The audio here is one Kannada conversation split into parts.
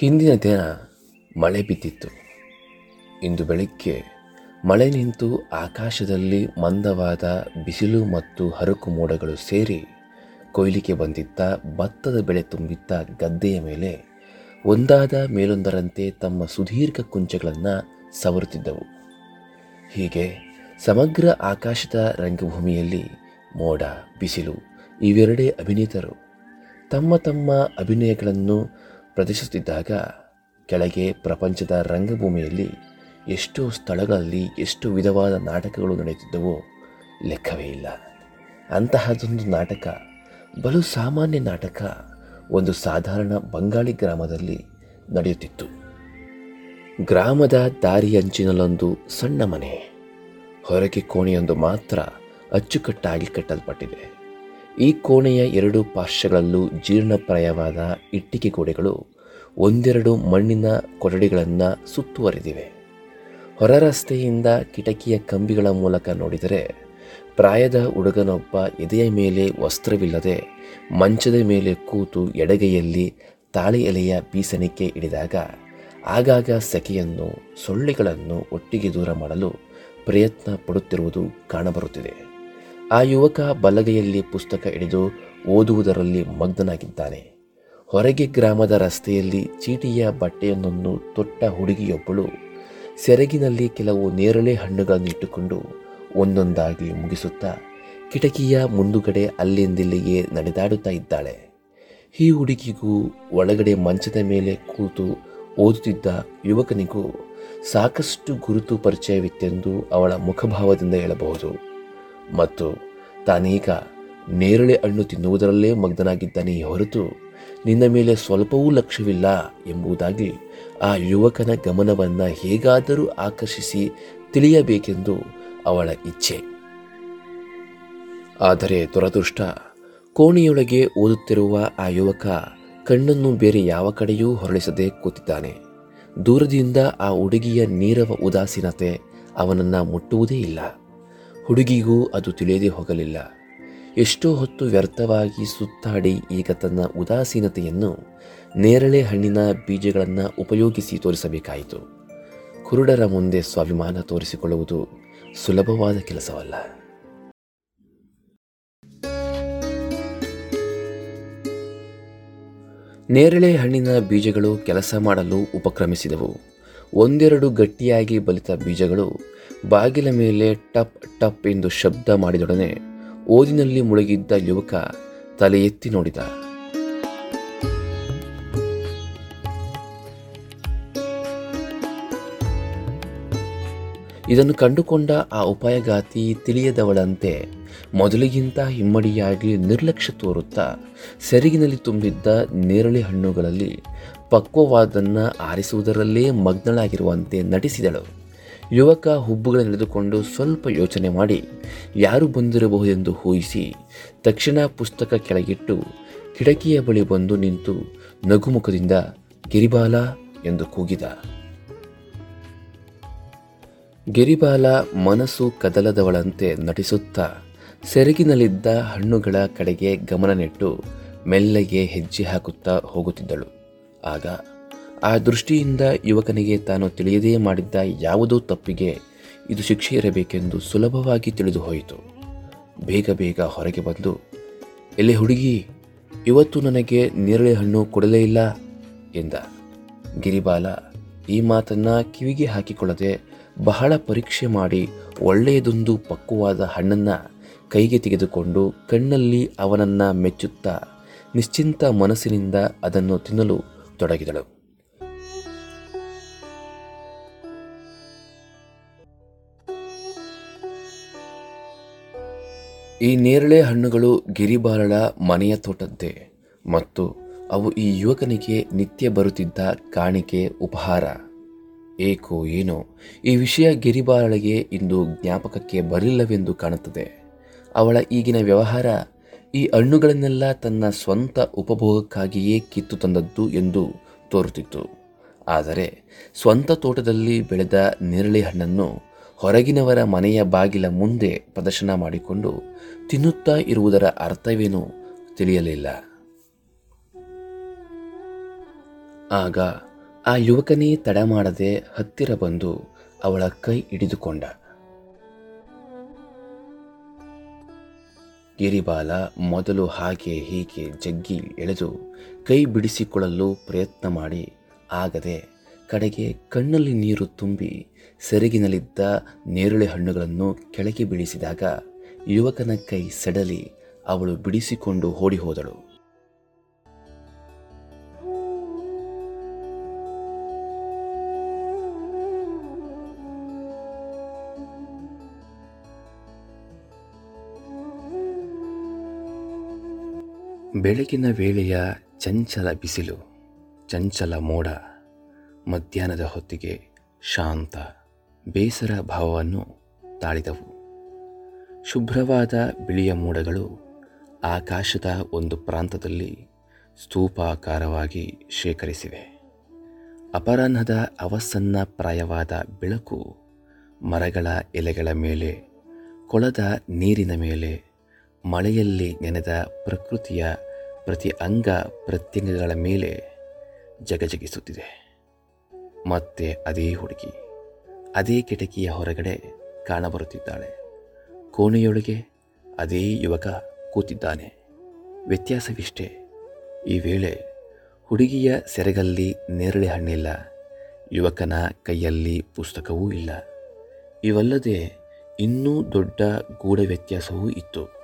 ಹಿಂದಿನ ದಿನ ಮಳೆ ಬಿದ್ದಿತ್ತು. ಇಂದು ಬೆಳಗ್ಗೆ ಮಳೆ ನಿಂತು ಆಕಾಶದಲ್ಲಿ ಮಂದವಾದ ಬಿಸಿಲು ಮತ್ತು ಹರಕು ಮೋಡಗಳು ಸೇರಿ ಕೊಯ್ಲಿಗೆ ಬಂದಿದ್ದ ಭತ್ತದ ಬೆಳೆ ತುಂಬಿದ್ದ ಗದ್ದೆಯ ಮೇಲೆ ಒಂದಾದ ಮೇಲೊಂದರಂತೆ ತಮ್ಮ ಸುದೀರ್ಘ ಕುಂಚಗಳನ್ನು ಸವರುತ್ತಿದ್ದವು. ಹೀಗೆ ಸಮಗ್ರ ಆಕಾಶದ ರಂಗಭೂಮಿಯಲ್ಲಿ ಮೋಡ, ಬಿಸಿಲು ಇವೆರಡೇ ಅಭಿನೇತರು. ತಮ್ಮ ತಮ್ಮ ಅಭಿನಯಗಳನ್ನು ಪ್ರದರ್ಶಿಸುತ್ತಿದ್ದಾಗ ಕೆಳಗೆ ಪ್ರಪಂಚದ ರಂಗಭೂಮಿಯಲ್ಲಿ ಎಷ್ಟೋ ಸ್ಥಳಗಳಲ್ಲಿ ಎಷ್ಟು ವಿಧವಾದ ನಾಟಕಗಳು ನಡೆಯುತ್ತಿದ್ದವೋ ಲೆಕ್ಕವೇ ಇಲ್ಲ. ಅಂತಹದೊಂದು ನಾಟಕ, ಬಲು ಸಾಮಾನ್ಯ ನಾಟಕ, ಒಂದು ಸಾಧಾರಣ ಬಂಗಾಳಿ ಗ್ರಾಮದಲ್ಲಿ ನಡೆಯುತ್ತಿತ್ತು. ಗ್ರಾಮದ ದಾರಿಯಂಚಿನಲ್ಲೊಂದು ಸಣ್ಣ ಮನೆ, ಹೊರಗೆ ಕೋಣೆಯೊಂದು ಮಾತ್ರ ಅಚ್ಚುಕಟ್ಟಾಗಿ ಕಟ್ಟಲ್ಪಟ್ಟಿದೆ. ಈ ಕೋಣೆಯ ಎರಡು ಪಾರ್ಶ್ವಗಳಲ್ಲೂ ಜೀರ್ಣಪ್ರಾಯವಾದ ಇಟ್ಟಿಗೆ ಗೋಡೆಗಳು ಒಂದೆರಡು ಮಣ್ಣಿನ ಕೊಠಡಿಗಳನ್ನು ಸುತ್ತುವರೆದಿವೆ. ಹೊರ ರಸ್ತೆಯಿಂದ ಕಿಟಕಿಯ ಕಂಬಿಗಳ ಮೂಲಕ ನೋಡಿದರೆ ಪ್ರಾಯದ ಹುಡುಗನೊಬ್ಬ ಎದೆಯ ಮೇಲೆ ವಸ್ತ್ರವಿಲ್ಲದೆ ಮಂಚದ ಮೇಲೆ ಕೂತು ಎಡಗೈಯಲ್ಲಿ ತಾಳಿ ಎಲೆಯ ಬೀಸಣಿಕೆ ಹಿಡಿದಾಗ ಆಗಾಗ ಸೆಕೆಯನ್ನು ಸೊಳ್ಳೆಗಳನ್ನು ಒಟ್ಟಿಗೆ ದೂರ ಮಾಡಲು ಪ್ರಯತ್ನ ಪಡುತ್ತಿರುವುದು ಕಾಣಬರುತ್ತಿದೆ. ಆ ಯುವಕ ಬಲಗೈಯಲ್ಲಿ ಪುಸ್ತಕ ಹಿಡಿದು ಓದುವುದರಲ್ಲಿ ಮಗ್ನನಾಗಿದ್ದಾನೆ. ಹೊರಗೆ ಗ್ರಾಮದ ರಸ್ತೆಯಲ್ಲಿ ಚೀಟಿಯ ಬಟ್ಟೆಯೊಂದನ್ನು ತೊಟ್ಟ ಹುಡುಗಿಯೊಬ್ಬಳು ಸೆರಗಿನಲ್ಲಿ ಕೆಲವು ನೇರಳೆ ಹಣ್ಣುಗಳನ್ನು ಇಟ್ಟುಕೊಂಡು ಒಂದೊಂದಾಗಿ ಮುಗಿಸುತ್ತಾ ಕಿಟಕಿಯ ಮುಂದುಗಡೆ ಅಲ್ಲಿಂದಿಲ್ಲಿಗೆ ನಡೆದಾಡುತ್ತಾ ಇದ್ದಾಳೆ. ಈ ಹುಡುಗಿಗೂ ಒಳಗಡೆ ಮಂಚದ ಮೇಲೆ ಕೂತು ಓದುತ್ತಿದ್ದ ಯುವಕನಿಗೂ ಸಾಕಷ್ಟು ಗುರುತು ಪರಿಚಯವಿತ್ತೆಂದು ಅವಳ ಮುಖಭಾವದಿಂದ ಹೇಳಬಹುದು. ಮತ್ತು ತಾನೀಗ ನೇರಳೆ ಹಣ್ಣು ತಿನ್ನುವುದರಲ್ಲೇ ಮಗ್ನನಾಗಿದ್ದಾನೆ ಹೊರತು ನಿನ್ನ ಮೇಲೆ ಸ್ವಲ್ಪವೂ ಲಕ್ಷ್ಯವಿಲ್ಲ ಎಂಬುದಾಗಿ ಆ ಯುವಕನ ಗಮನವನ್ನು ಹೇಗಾದರೂ ಆಕರ್ಷಿಸಿ ತಿಳಿಯಬೇಕೆಂದು ಅವಳ ಇಚ್ಛೆ. ಆದರೆ ದುರದೃಷ್ಟ, ಕೋಣೆಯೊಳಗೆ ಓದುತ್ತಿರುವ ಆ ಯುವಕ ಕಣ್ಣನ್ನು ಬೇರೆ ಯಾವ ಕಡೆಯೂ ಹೊರಳಿಸದೆ ಕೂತಿದ್ದಾನೆ. ದೂರದಿಂದ ಆ ಹುಡುಗಿಯ ನೀರವ ಉದಾಸೀನತೆ ಅವನನ್ನು ಮುಟ್ಟುವುದೇ ಇಲ್ಲ. ಹುಡುಗಿಗೂ ಅದು ತಿಳಿಯದೇ ಹೋಗಲಿಲ್ಲ. ಎಷ್ಟೋ ಹೊತ್ತು ವ್ಯರ್ಥವಾಗಿ ಸುತ್ತಾಡಿ ಈಗ ತನ್ನ ಉದಾಸೀನತೆಯನ್ನು ನೇರಳೆ ಹಣ್ಣಿನ ಬೀಜಗಳನ್ನು ಉಪಯೋಗಿಸಿ ತೋರಿಸಬೇಕಾಯಿತು. ಕುರುಡರ ಮುಂದೆ ಸ್ವಾಭಿಮಾನ ತೋರಿಸಿಕೊಳ್ಳುವುದು ಸುಲಭವಾದ ಕೆಲಸವಲ್ಲ. ನೇರಳೆ ಹಣ್ಣಿನ ಬೀಜಗಳು ಕೆಲಸ ಮಾಡಲು ಉಪಕ್ರಮಿಸಿದವು. ಒಂದೆರಡು ಗಟ್ಟಿಯಾಗಿ ಬಲಿತ ಬೀಜಗಳು ಬಾಗಿಲ ಮೇಲೆ ಟಪ್ ಟಪ್ ಎಂದು ಶಬ್ದ ಮಾಡಿದೊಡನೆ ಓದಿನಲ್ಲಿ ಮುಳುಗಿದ್ದ ಯುವಕ ತಲೆ ಎತ್ತಿ ನೋಡಿದ. ಇದನ್ನು ಕಂಡುಕೊಂಡ ಆ ಉಪಾಯಗಾತಿ ತಿಳಿಯದವಳಂತೆ ಮೊದಲಿಗಿಂತ ಹಿಮ್ಮಡಿಯಾಗಿ ನಿರ್ಲಕ್ಷ್ಯ ತೋರುತ್ತಾ ಸೆರಗಿನಲ್ಲಿ ತುಂಬಿದ್ದ ನೇರಳೆ ಹಣ್ಣುಗಳಲ್ಲಿ ಪಕ್ವವಾದನ್ನು ಆರಿಸುವುದರಲ್ಲೇ ಮಗ್ನಳಾಗಿರುವಂತೆ ನಟಿಸಿದಳು. ಯುವಕ ಹುಬ್ಬುಗಳ ನಡೆದುಕೊಂಡು ಸ್ವಲ್ಪ ಯೋಚನೆ ಮಾಡಿ, ಯಾರು ಬಂದಿರಬಹುದೆಂದು ಊಹಿಸಿ ತಕ್ಷಣ ಪುಸ್ತಕ ಕೆಳಗಿಟ್ಟು ಕಿಟಕಿಯ ಬಳಿ ಬಂದು ನಿಂತು ನಗುಮುಖದಿಂದ ಗಿರಿಬಾಲ ಎಂದು ಕೂಗಿದ. ಗಿರಿಬಾಲ ಮನಸ್ಸು ಕದಲದವಳಂತೆ ನಟಿಸುತ್ತಾ ಸೆರಗಿನಲ್ಲಿದ್ದ ಹಣ್ಣುಗಳ ಕಡೆಗೆ ಗಮನ ನೆಟ್ಟು ಮೆಲ್ಲಗೆ ಹೆಜ್ಜೆ ಹಾಕುತ್ತಾ ಹೋಗುತ್ತಿದ್ದಳು. ಆಗ ಆ ದೃಷ್ಟಿಯಿಂದ ಯುವಕನಿಗೆ ತಾನು ತಿಳಿಯದೇ ಮಾಡಿದ್ದ ಯಾವುದೋ ತಪ್ಪಿಗೆ ಇದು ಶಿಕ್ಷೆ ಇರಬೇಕೆಂದು ಸುಲಭವಾಗಿ ತಿಳಿದು ಹೋಯಿತು ಬೇಗ ಬೇಗ ಹೊರಗೆ ಬಂದು, ಎಲ್ಲಿ ಹುಡುಗಿ, ಇವತ್ತು ನನಗೆ ನೇರಳೆ ಹಣ್ಣು ಕೊಡಲೇ ಇಲ್ಲ, ಎಂದ. ಗಿರಿಬಾಲ ಈ ಮಾತನ್ನ ಕಿವಿಗೆ ಹಾಕಿಕೊಳ್ಳದೆ ಬಹಳ ಪರೀಕ್ಷೆ ಮಾಡಿ ಒಳ್ಳೆಯದೊಂದು ಪಕ್ವವಾದ ಹಣ್ಣನ್ನು ಕೈಗೆ ತೆಗೆದುಕೊಂಡು ಕಣ್ಣಲ್ಲಿ ಅವನನ್ನು ಮೆಚ್ಚುತ್ತಾ ನಿಶ್ಚಿಂತ ಮನಸ್ಸಿನಿಂದ ಅದನ್ನು ತಿನ್ನಲು ತೊಡಗಿದಳು. ಈ ನೇರಳೆ ಹಣ್ಣುಗಳು ಗಿರಿಬಾಲಳ ಮನೆಯ ತೋಟದ್ದೇ ಮತ್ತು ಅವು ಈ ಯುವಕನಿಗೆ ನಿತ್ಯ ಬರುತ್ತಿದ್ದ ಕಾಣಿಕೆ, ಉಪಹಾರ. ಏಕೋ ಏನೋ. ಈ ವಿಷಯ ಗಿರಿಬಾರಳಿಗೆ ಇಂದು ಜ್ಞಾಪಕಕ್ಕೆ ಬರಲಿಲ್ಲವೆಂದು ಕಾಣುತ್ತದೆ. ಅವಳ ಈಗಿನ ವ್ಯವಹಾರ ಈ ಹಣ್ಣುಗಳನ್ನೆಲ್ಲ ತನ್ನ ಸ್ವಂತ ಉಪಭೋಗಕ್ಕಾಗಿಯೇ ಕಿತ್ತು ತಂದದ್ದು ಎಂದು ತೋರುತ್ತಿತ್ತು. ಆದರೆ ಸ್ವಂತ ತೋಟದಲ್ಲಿ ಬೆಳೆದ ನೇರಳೆ ಹಣ್ಣನ್ನು ಹೊರಗಿನವರ ಮನೆಯ ಬಾಗಿಲ ಮುಂದೆ ಪ್ರದರ್ಶನ ಮಾಡಿಕೊಂಡು ತಿನ್ನುತ್ತಾ ಇರುವುದರ ಅರ್ಥವೇನೂ ತಿಳಿಯಲಿಲ್ಲ. ಆಗ ಆ ಯುವಕನೇ ತಡ ಮಾಡದೆ ಹತ್ತಿರ ಬಂದು ಅವಳ ಕೈ ಹಿಡಿದುಕೊಂಡ. ಗಿರಿಬಾಲ ಮೊದಲು ಹಾಗೆ ಹೀಗೆ ಜಗ್ಗಿ ಎಳೆದು ಕೈ ಬಿಡಿಸಿಕೊಳ್ಳಲು ಪ್ರಯತ್ನ ಮಾಡಿ, ಆಗದೆ ಕಡೆಗೆ ಕಣ್ಣಲ್ಲಿ ನೀರು ತುಂಬಿ ಸೆರಗಿನಲ್ಲಿದ್ದ ನೇರಳೆ ಹಣ್ಣುಗಳನ್ನು ಕೆಳಗೆ ಬೀಳಿಸಿದಾಗ ಯುವಕನ ಕೈ ಸಡಲಿ ಅವಳು ಬಿಡಿಸಿಕೊಂಡು ಓಡಿ ಹೋದಳು. ಬೆಳಗಿನ ವೇಳೆಯ ಚಂಚಲ ಬಿಸಿಲು, ಚಂಚಲ ಮೋಡ, ಮಧ್ಯಾಹ್ನದ ಹೊತ್ತಿಗೆ ಶಾಂತ, ಬೇಸರ ಭಾವವನ್ನು ತಾಳಿದವು. ಶುಭ್ರವಾದ ಬಿಳಿಯ ಮೋಡಗಳು ಆಕಾಶದ ಒಂದು ಪ್ರಾಂತದಲ್ಲಿ ಸ್ತೂಪಾಕಾರವಾಗಿ ಶೇಖರಿಸಿವೆ. ಅಪರಾಹ್ನದ ಅವಸನ್ನ ಪ್ರಾಯವಾದ ಬೆಳಕು ಮರಗಳ ಎಲೆಗಳ ಮೇಲೆ, ಕೊಳದ ನೀರಿನ ಮೇಲೆ ಮಳೆಯಲ್ಲಿ ನೆನೆದ ಪ್ರಕೃತಿಯ ಪ್ರತಿ ಅಂಗ ಪ್ರತ್ಯಂಗಗಳ ಮೇಲೆ ಜಗಜಗಿಸುತ್ತಿದೆ ಮತ್ತೆ ಅದೇ ಹುಡುಗಿ, ಅದೇ ಕಿಟಕಿಯ ಹೊರಗಡೆ ಕಾಣಬರುತ್ತಿದ್ದಾಳೆ. ಕೋಣೆಯೊಳಗೆ ಅದೇ ಯುವಕ ಕೂತಿದ್ದಾನೆ. ವ್ಯತ್ಯಾಸವಿಷ್ಟೇ, ಈ ವೇಳೆ ಹುಡುಗಿಯ ಸೆರಗಲ್ಲಿ ನೇರಳೆ ಹಣ್ಣಿಲ್ಲ, ಯುವಕನ ಕೈಯಲ್ಲಿ ಪುಸ್ತಕವೂ ಇಲ್ಲ. ಇವಲ್ಲದೆ ಇನ್ನೂ ದೊಡ್ಡ ಗೂಢ ವ್ಯತ್ಯಾಸವೂ ಇತ್ತು.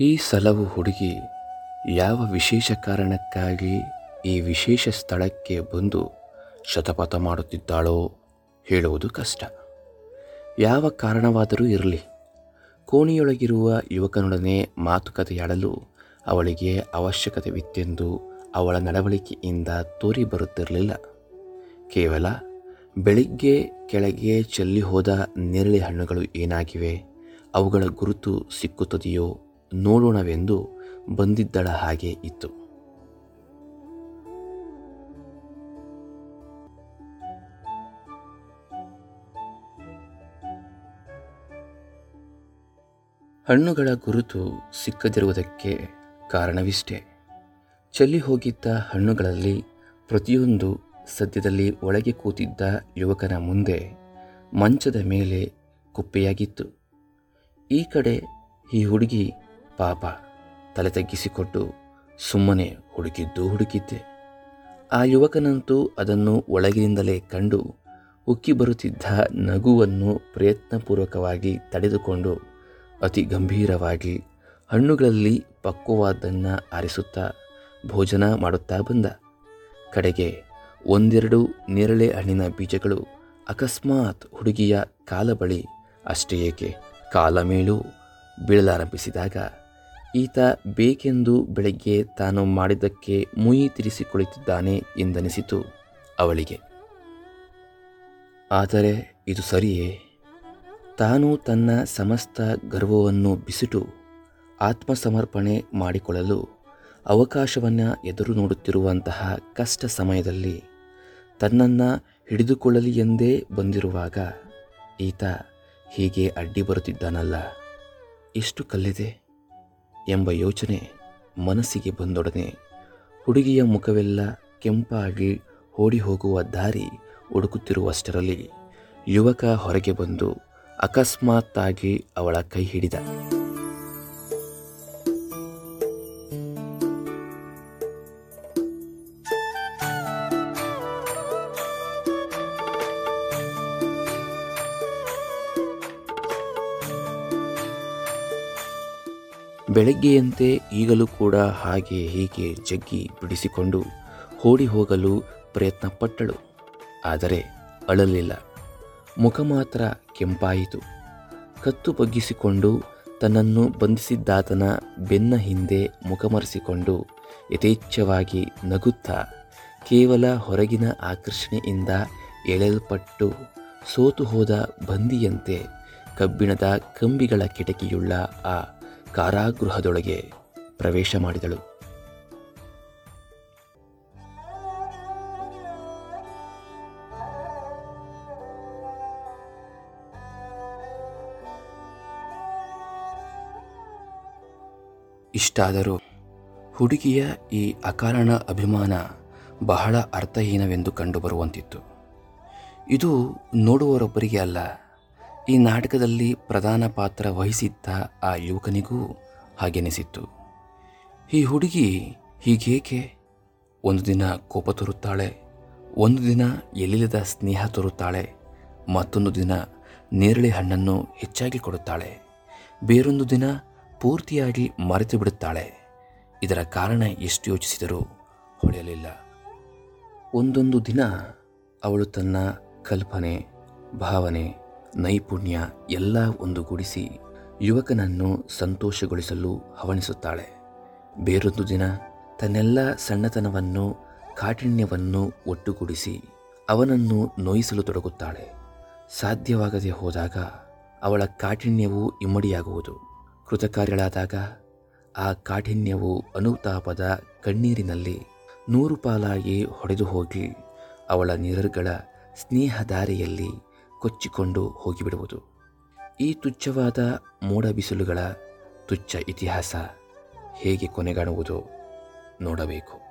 ಈ ಸಲವು ಹುಡುಗಿ ಯಾವ ವಿಶೇಷ ಕಾರಣಕ್ಕಾಗಿ ಈ ವಿಶೇಷ ಸ್ಥಳಕ್ಕೆ ಬಂದು ಶತಪಥ ಮಾಡುತ್ತಿದ್ದಾಳೋ ಹೇಳುವುದು ಕಷ್ಟ. ಯಾವ ಕಾರಣವಾದರೂ ಇರಲಿ. ಕೋಣೆಯೊಳಗಿರುವ ಯುವಕನೊಡನೆ ಮಾತುಕತೆಯಾಡಲು ಅವಳಿಗೆ ಅವಶ್ಯಕತೆವಿತ್ತೆಂದು ಅವಳ ನಡವಳಿಕೆಯಿಂದ ತೋರಿ ಬರುತ್ತಿರಲಿಲ್ಲ. ಕೇವಲ ಬೆಳಿಗ್ಗೆ ಕೆಳಗೆ ಚೆಲ್ಲಿ ಹೋದ ನೇರಳೆ ಹಣ್ಣುಗಳು ಏನಾಗಿವೆ, ಅವುಗಳ ಗುರುತು ಸಿಕ್ಕುತ್ತದೆಯೋ ನೋಡೋಣವೆಂದು ಬಂದಿದ್ದಳ ಹಾಗೆ ಇತ್ತು. ಹಣ್ಣುಗಳ ಗುರುತು ಸಿಕ್ಕದಿರುವುದಕ್ಕೆ ಕಾರಣವಿಷ್ಟೆ. ಚೆಲ್ಲಿ ಹೋಗಿದ್ದ ಹಣ್ಣುಗಳಲ್ಲಿ ಪ್ರತಿಯೊಂದು ಸದ್ಯದಲ್ಲಿ ಒಳಗೆ ಕೂತಿದ್ದ ಯುವಕನ ಮುಂದೆ ಮಂಚದ ಮೇಲೆ ಕುಪ್ಪೆಯಾಗಿತ್ತು. ಈ ಕಡೆ ಈ ಹುಡುಗಿ ಪಾಪ ತಲೆ ತಗ್ಗಿಸಿಕೊಟ್ಟು ಸುಮ್ಮನೆ ಹುಡುಕಿದ್ದು ಹುಡುಕಿದ್ದೆ. ಆ ಯುವಕನಂತೂ ಅದನ್ನು ಒಳಗಿನಿಂದಲೇ ಕಂಡು ಉಕ್ಕಿ ಬರುತ್ತಿದ್ದ ನಗುವನ್ನು ಪ್ರಯತ್ನಪೂರ್ವಕವಾಗಿ ತಡೆದುಕೊಂಡು ಅತಿ ಗಂಭೀರವಾಗಿ ಹಣ್ಣುಗಳಲ್ಲಿ ಪಕ್ವವಾದ್ದನ್ನು ಆರಿಸುತ್ತಾ ಭೋಜನ ಮಾಡುತ್ತಾ ಬಂದ. ಕಡೆಗೆ ಒಂದೆರಡು ನೇರಳೆ ಹಣ್ಣಿನ ಬೀಜಗಳು ಅಕಸ್ಮಾತ್ ಹುಡುಗಿಯ ಕಾಲ ಬಳಿ ಅಷ್ಟೇ ಏಕೆ ಕಾಲ ಮೇಲೂ ಬೀಳಲಾರಂಭಿಸಿದಾಗ ಈತ ಬೇಕೆಂದು ಬೆಳಗ್ಗೆ ತಾನು ಮಾಡಿದ್ದಕ್ಕೆ ಮುಯಿ ತಿರಿಸಿಕೊಳ್ಳುತ್ತಿದ್ದಾನೆ ಎಂದನಿಸಿತು ಅವಳಿಗೆ. ಆದರೆ ಇದು ಸರಿಯೇ? ತಾನು ತನ್ನ ಸಮಸ್ತ ಗರ್ವವನ್ನು ಬಿಸಿಟು, ಆತ್ಮಸಮರ್ಪಣೆ ಮಾಡಿಕೊಳ್ಳಲು ಅವಕಾಶವನ್ನು ಎದುರು ನೋಡುತ್ತಿರುವಂತಹ ಕಷ್ಟ ಸಮಯದಲ್ಲಿ ತನ್ನನ್ನು ಹಿಡಿದುಕೊಳ್ಳಲಿ ಎಂದೇ ಬಂದಿರುವಾಗ ಈತ ಹೀಗೆ ಅಡ್ಡಿ ಬರುತ್ತಿದ್ದಾನಲ್ಲ. ಎಷ್ಟು ಕಲ್ಲಿದೆ? ಎಂಬ ಯೋಚನೆ ಮನಸ್ಸಿಗೆ ಬಂದೊಡನೆ ಹುಡುಗಿಯ ಮುಖವೆಲ್ಲ ಕೆಂಪಾಗಿ ಓಡಿ ಹೋಗುವ ದಾರಿ ಹುಡುಕುತ್ತಿರುವಷ್ಟರಲ್ಲಿ ಯುವಕ ಹೊರಗೆ ಬಂದು ಅಕಸ್ಮಾತ್ತಾಗಿ ಅವಳ ಕೈ ಹಿಡಿದ. ಬೆಳಗ್ಗೆಯಂತೆ ಈಗಲೂ ಕೂಡ ಹಾಗೆ ಹೀಗೆ ಜಗ್ಗಿ ಬಿಡಿಸಿಕೊಂಡು ಓಡಿ ಹೋಗಲು ಪ್ರಯತ್ನಪಟ್ಟಳು. ಆದರೆ ಅಳಲಿಲ್ಲ. ಮುಖ ಮಾತ್ರ ಕೆಂಪಾಯಿತು. ಕತ್ತು ಬಗ್ಗಿಸಿಕೊಂಡು ತನ್ನನ್ನು ಬಂಧಿಸಿದ್ದಾತನ ಬೆನ್ನ ಹಿಂದೆ ಮುಖಮರೆಸಿಕೊಂಡು ಯಥೇಚ್ಛವಾಗಿ ನಗುತ್ತಾ ಕೇವಲ ಹೊರಗಿನ ಆಕರ್ಷಣೆಯಿಂದ ಎಳೆಯಲ್ಪಟ್ಟು ಸೋತು ಹೋದ ಬಂದಿಯಂತೆ ಕಬ್ಬಿಣದ ಕಂಬಿಗಳ ಕಿಟಕಿಯುಳ್ಳ ಆ ಕಾರಾಗೃಹದೊಳಗೆ ಪ್ರವೇಶ ಮಾಡಿದಳು. ಇಷ್ಟಾದರೂ ಹುಡುಗಿಯ ಈ ಅಕಾರಣ ಅಭಿಮಾನ ಬಹಳ ಅರ್ಥಹೀನವೆಂದು ಕಂಡುಬರುವಂತಿತ್ತು. ಇದು ನೋಡುವರೊಬ್ಬರಿಗೆ ಅಲ್ಲ ಈ ನಾಟಕದಲ್ಲಿ ಪ್ರಧಾನ ಪಾತ್ರ ವಹಿಸಿದ್ದ ಆ ಯುವಕನಿಗೂ ಹಾಗೆನಿಸಿತ್ತು. ಈ ಹುಡುಗಿ ಹೀಗೇಕೆ ಒಂದು ದಿನ ಕೋಪ ತೋರುತ್ತಾಳೆ, ಒಂದು ದಿನ ಎಲ್ಲಿಲ್ಲದ ಸ್ನೇಹ ತೋರುತ್ತಾಳೆ, ಮತ್ತೊಂದು ದಿನ ನೇರಳೆ ಹಣ್ಣನ್ನು ಹೆಚ್ಚಾಗಿ ಕೊಡುತ್ತಾಳೆ, ಬೇರೊಂದು ದಿನ ಪೂರ್ತಿಯಾಗಿ ಮರೆತು ಬಿಡುತ್ತಾಳೆ. ಇದರ ಕಾರಣ ಎಷ್ಟು ಯೋಚಿಸಿದರೂ ಹೊಳೆಯಲಿಲ್ಲ. ಒಂದೊಂದು ದಿನ ಅವಳು ತನ್ನ ಕಲ್ಪನೆ, ಭಾವನೆ ನೈಪುಣ್ಯ ಎಲ್ಲ ಒಂದುಗೂಡಿಸಿ ಯುವಕನನ್ನು ಸಂತೋಷಗೊಳಿಸಲು ಹವಣಿಸುತ್ತಾಳೆ. ಬೇರೊಂದು ದಿನ ತನ್ನೆಲ್ಲ ಸಣ್ಣತನವನ್ನು, ಕಾಠಿಣ್ಯವನ್ನು ಒಟ್ಟುಗೂಡಿಸಿ ಅವನನ್ನು ನೋಯಿಸಲು ತೊಡಗುತ್ತಾಳೆ. ಸಾಧ್ಯವಾಗದೆ ಹೋದಾಗ ಅವಳ ಕಾಠಿಣ್ಯವು ಇಮ್ಮಡಿಯಾಗುವುದು. ಕೃತಕಾರ್ಯಳಾದಾಗ ಆ ಕಾಠಿಣ್ಯವು ಅನುತಾಪದ ಕಣ್ಣೀರಿನಲ್ಲಿ ನೂರು ಪಾಲಾಗಿ ಹೊಡೆದು ಹೋಗಿ ಅವಳ ನಿರರ್ಗಳ ಸ್ನೇಹದಾರಿಯಲ್ಲಿ ಕೊಚ್ಚಿಕೊಂಡು ಹೋಗಿಬಿಡುವುದು. ಈ ತುಚ್ಛವಾದ ಮೋಡ ಬಿಸಿಲುಗಳ ತುಚ್ಛ ಇತಿಹಾಸ ಹೇಗೆ ಕೊನೆಗಾಣುವುದು ನೋಡಬೇಕು.